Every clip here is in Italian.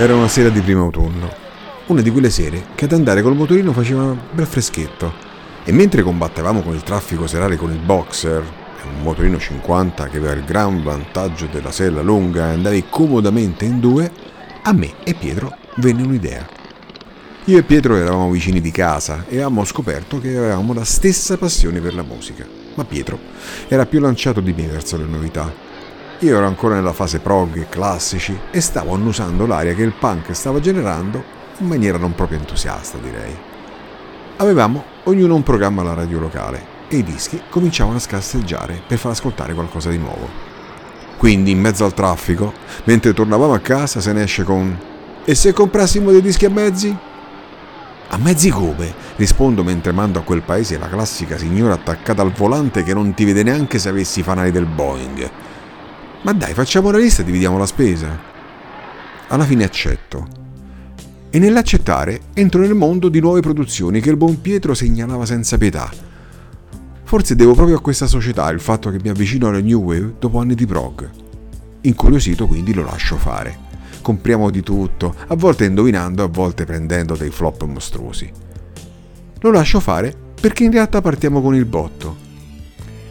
Era una sera di primo autunno, una di quelle sere che ad andare col motorino faceva bel freschetto. E mentre combattevamo con il traffico serale con il boxer, un motorino 50 che aveva il gran vantaggio della sella lunga e andavi comodamente in due, a me e Pietro venne un'idea. Io e Pietro eravamo vicini di casa e avevamo scoperto che avevamo la stessa passione per la musica, ma Pietro era più lanciato di me verso le novità io ero ancora nella fase prog e classici e stavo annusando l'aria che il punk stava generando in maniera non proprio entusiasta, direi. Avevamo ognuno un programma alla radio locale e i dischi cominciavano a scasseggiare per far ascoltare qualcosa di nuovo. Quindi, in mezzo al traffico, mentre tornavamo a casa, se ne esce con E se comprassimo dei dischi a mezzi? A mezzi come? Rispondo mentre mando a quel paese la classica signora attaccata al volante che non ti vede neanche se avessi i fanali del Boeing. Ma dai, facciamo una lista e dividiamo la spesa. Alla fine accetto. E nell'accettare entro nel mondo di nuove produzioni che il buon Pietro segnalava senza pietà. Forse devo proprio a questa società il fatto che mi avvicino alla New Wave dopo anni di prog. Incuriosito quindi lo lascio fare. Compriamo di tutto, a volte indovinando, a volte prendendo dei flop mostruosi. Lo lascio fare perché in realtà partiamo con il botto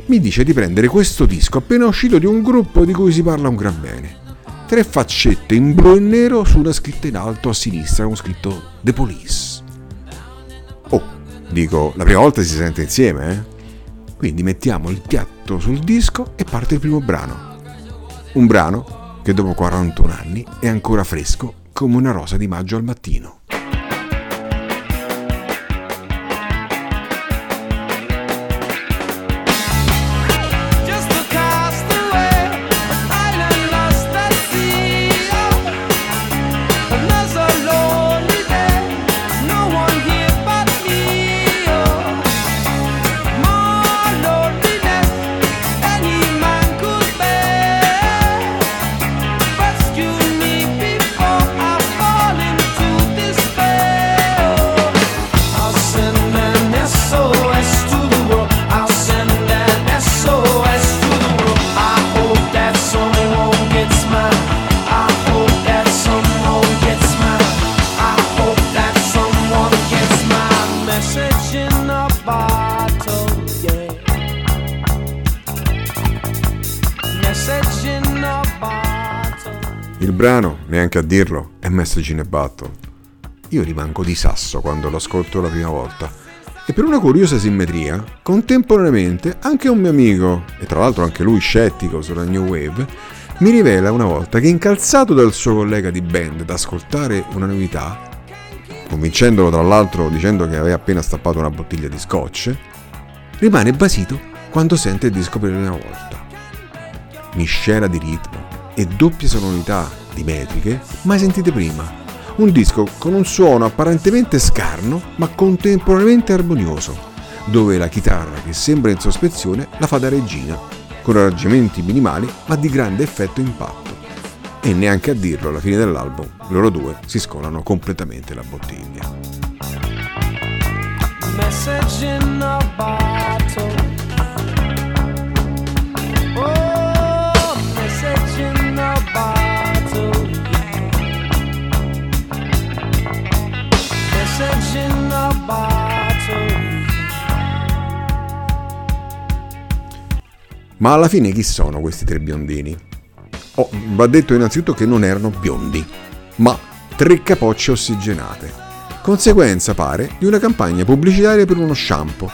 mi dice di prendere questo disco appena uscito di un gruppo di cui si parla un gran bene. Tre faccette in blu e nero su una scritta in alto a sinistra con scritto The Police. Oh, dico, la prima volta si sente insieme, eh? Quindi mettiamo il piatto sul disco e parte il primo brano. Un brano che dopo 41 anni è ancora fresco come una rosa di maggio al mattino. Brano, neanche a dirlo, è Message in a Battle. Io rimango di sasso quando lo ascolto la prima volta. E per una curiosa simmetria, contemporaneamente anche un mio amico, e tra l'altro anche lui scettico sulla New Wave, mi rivela una volta che incalzato dal suo collega di band ad ascoltare una novità, convincendolo tra l'altro dicendo che aveva appena stappato una bottiglia di scotch, rimane basito quando sente il disco per la prima volta. Miscela di ritmo e doppie sonorità di metriche mai sentite prima. Un disco con un suono apparentemente scarno ma contemporaneamente armonioso, dove la chitarra che sembra in sospezione la fa da regina, con arrangiamenti minimali ma di grande effetto impatto. E neanche a dirlo alla fine dell'album, loro due si scolano completamente la bottiglia. Message in a bottle. Ma alla fine chi sono questi tre biondini? Oh, va detto innanzitutto che non erano biondi, ma tre capocce ossigenate. Conseguenza, pare, di una campagna pubblicitaria per uno shampoo.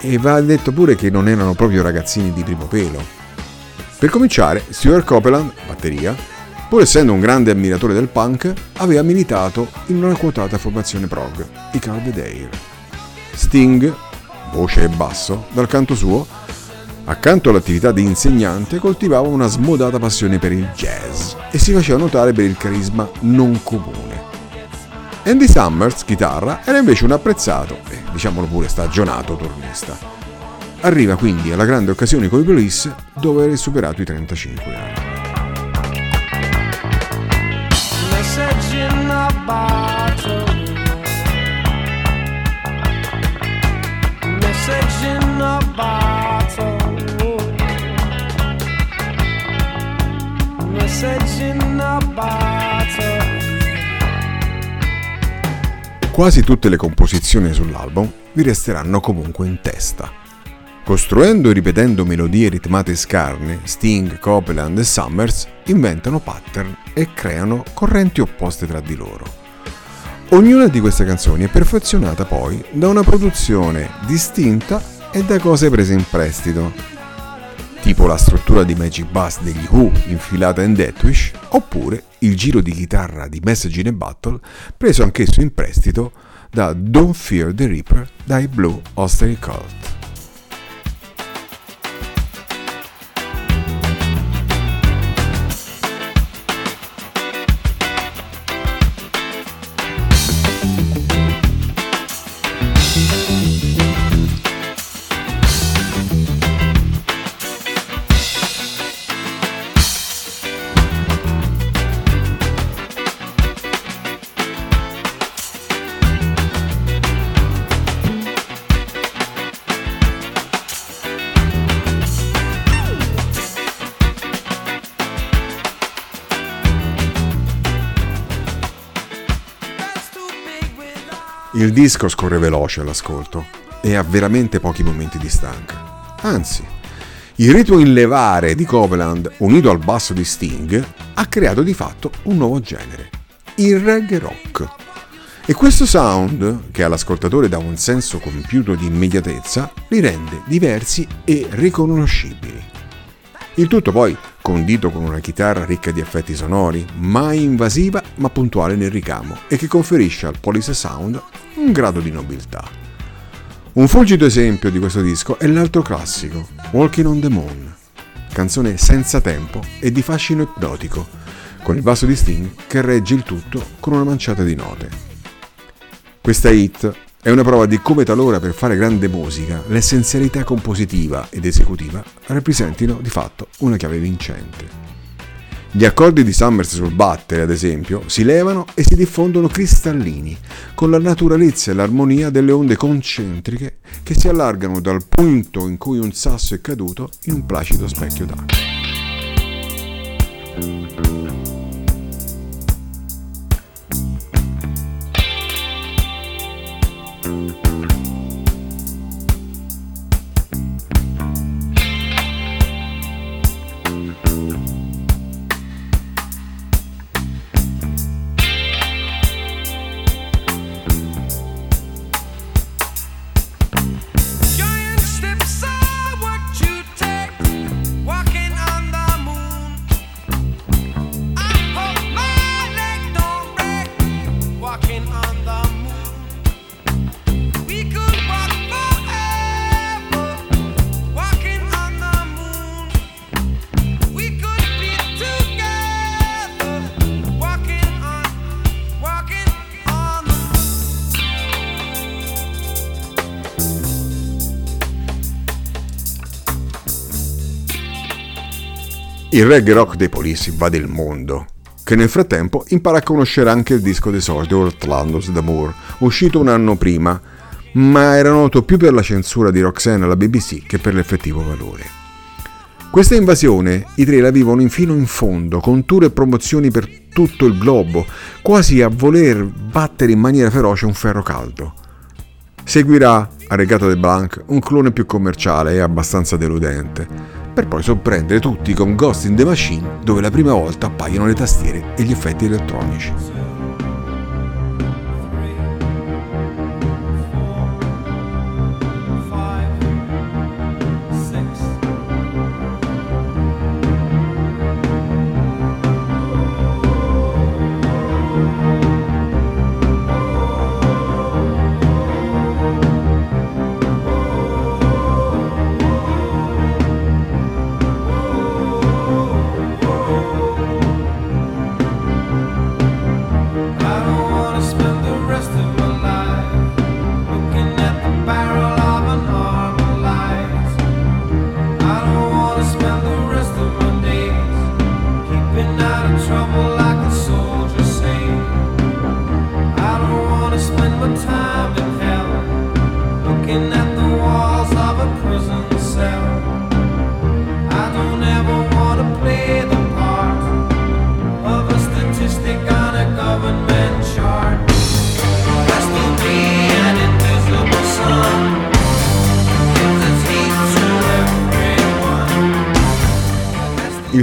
E va detto pure che non erano proprio ragazzini di primo pelo. Per cominciare, Stuart Copeland, batteria, pur essendo un grande ammiratore del punk, aveva militato in una quotata formazione prog, i Calvedare. Sting, voce e basso, dal canto suo, Accanto all'attività di insegnante coltivava una smodata passione per il jazz e si faceva notare per il carisma non comune. Andy Summers, chitarra, era invece un apprezzato e, diciamolo pure, stagionato turnista. Arriva quindi alla grande occasione con i Police dove era superato i 35 anni. Quasi tutte le composizioni sull'album vi resteranno comunque in testa. Costruendo e ripetendo melodie ritmate scarne, Sting, Copeland e Summers inventano pattern e creano correnti opposte tra di loro. Ognuna di queste canzoni è perfezionata poi da una produzione distinta e da cose prese in prestito, tipo la struttura di Magic Bass degli Who infilata in Deathwish, oppure il giro di chitarra di Message in a Battle preso anch'esso in prestito da Don't Fear the Reaper dai Blue Oyster Cult. Disco scorre veloce all'ascolto e ha veramente pochi momenti di stanca. Anzi, il ritmo in levare di Copeland, unito al basso di Sting, ha creato di fatto un nuovo genere, il reggae rock. E questo sound, che all'ascoltatore dà un senso compiuto di immediatezza, li rende diversi e riconoscibili. Il tutto poi condito con una chitarra ricca di effetti sonori, mai invasiva ma puntuale nel ricamo e che conferisce al Police Sound un grado di nobiltà. Un fulgido esempio di questo disco è l'altro classico, Walking on the Moon, canzone senza tempo e di fascino ipnotico, con il basso di Sting che regge il tutto con una manciata di note. Questa hit è una prova di come talora per fare grande musica l'essenzialità compositiva ed esecutiva rappresentino di fatto una chiave vincente. Gli accordi di Summers sul battere, ad esempio, si levano e si diffondono cristallini, con la naturalezza e l'armonia delle onde concentriche che si allargano dal punto in cui un sasso è caduto in un placido specchio d'acqua. Il reggae rock dei Police invade il mondo, che nel frattempo impara a conoscere anche il disco d'esordio Orlando's d'Amour, uscito un anno prima, ma era noto più per la censura di Roxanne alla BBC che per l'effettivo valore. Questa invasione i tre la vivono infino in fondo, con tour e promozioni per tutto il globo, quasi a voler battere in maniera feroce un ferro caldo. Seguirà, a Regata de Blanc, un clone più commerciale e abbastanza deludente per poi sorprendere tutti con Ghost in the Machine dove la prima volta appaiono le tastiere e gli effetti elettronici.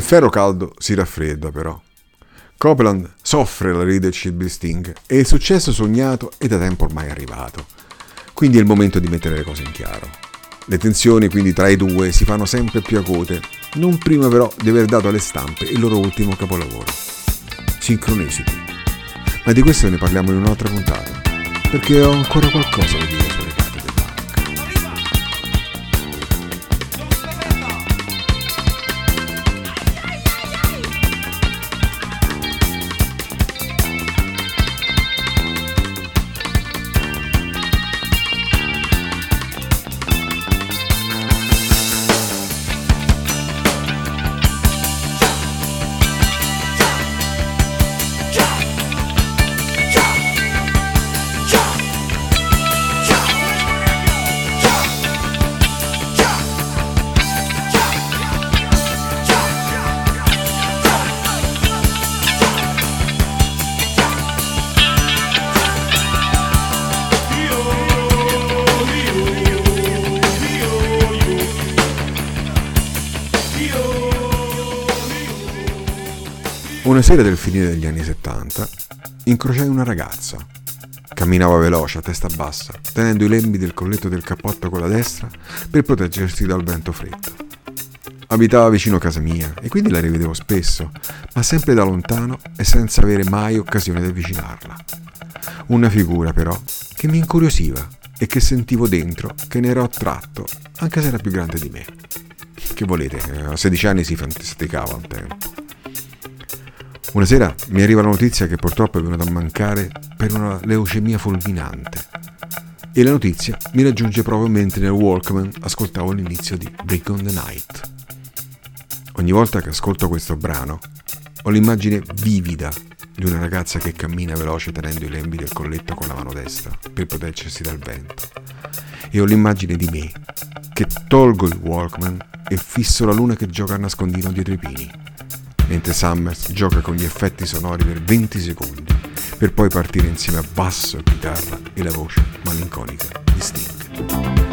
Ferro caldo si raffredda però. Copeland soffre la leadership di Sting e il successo sognato è da tempo ormai arrivato. Quindi è il momento di mettere le cose in chiaro. Le tensioni quindi tra i due si fanno sempre più acute, non prima però di aver dato alle stampe il loro ultimo capolavoro. Synchronicity. Ma di questo ne parliamo in un'altra puntata, perché ho ancora qualcosa da dire sulle Una sera del finire degli anni 70 incrociai una ragazza. Camminava veloce a testa bassa, tenendo i lembi del colletto del cappotto con la destra per proteggersi dal vento freddo. Abitava vicino a casa mia e quindi la rivedevo spesso, ma sempre da lontano e senza avere mai occasione di avvicinarla. Una figura però che mi incuriosiva e che sentivo dentro che ne ero attratto, anche se era più grande di me. Che volete, a 16 anni si fantasticava al tempo. Una sera mi arriva la notizia che purtroppo è venuta a mancare per una leucemia fulminante. E la notizia mi raggiunge proprio mentre nel Walkman ascoltavo l'inizio di Break on the Night. Ogni volta che ascolto questo brano ho l'immagine vivida di una ragazza che cammina veloce tenendo i lembi del colletto con la mano destra per proteggersi dal vento. E ho l'immagine di me che tolgo il Walkman e fisso la luna che gioca a nascondino dietro i pini mentre Summers gioca con gli effetti sonori per 20 secondi, per poi partire insieme a basso, chitarra e la voce malinconica di Sting.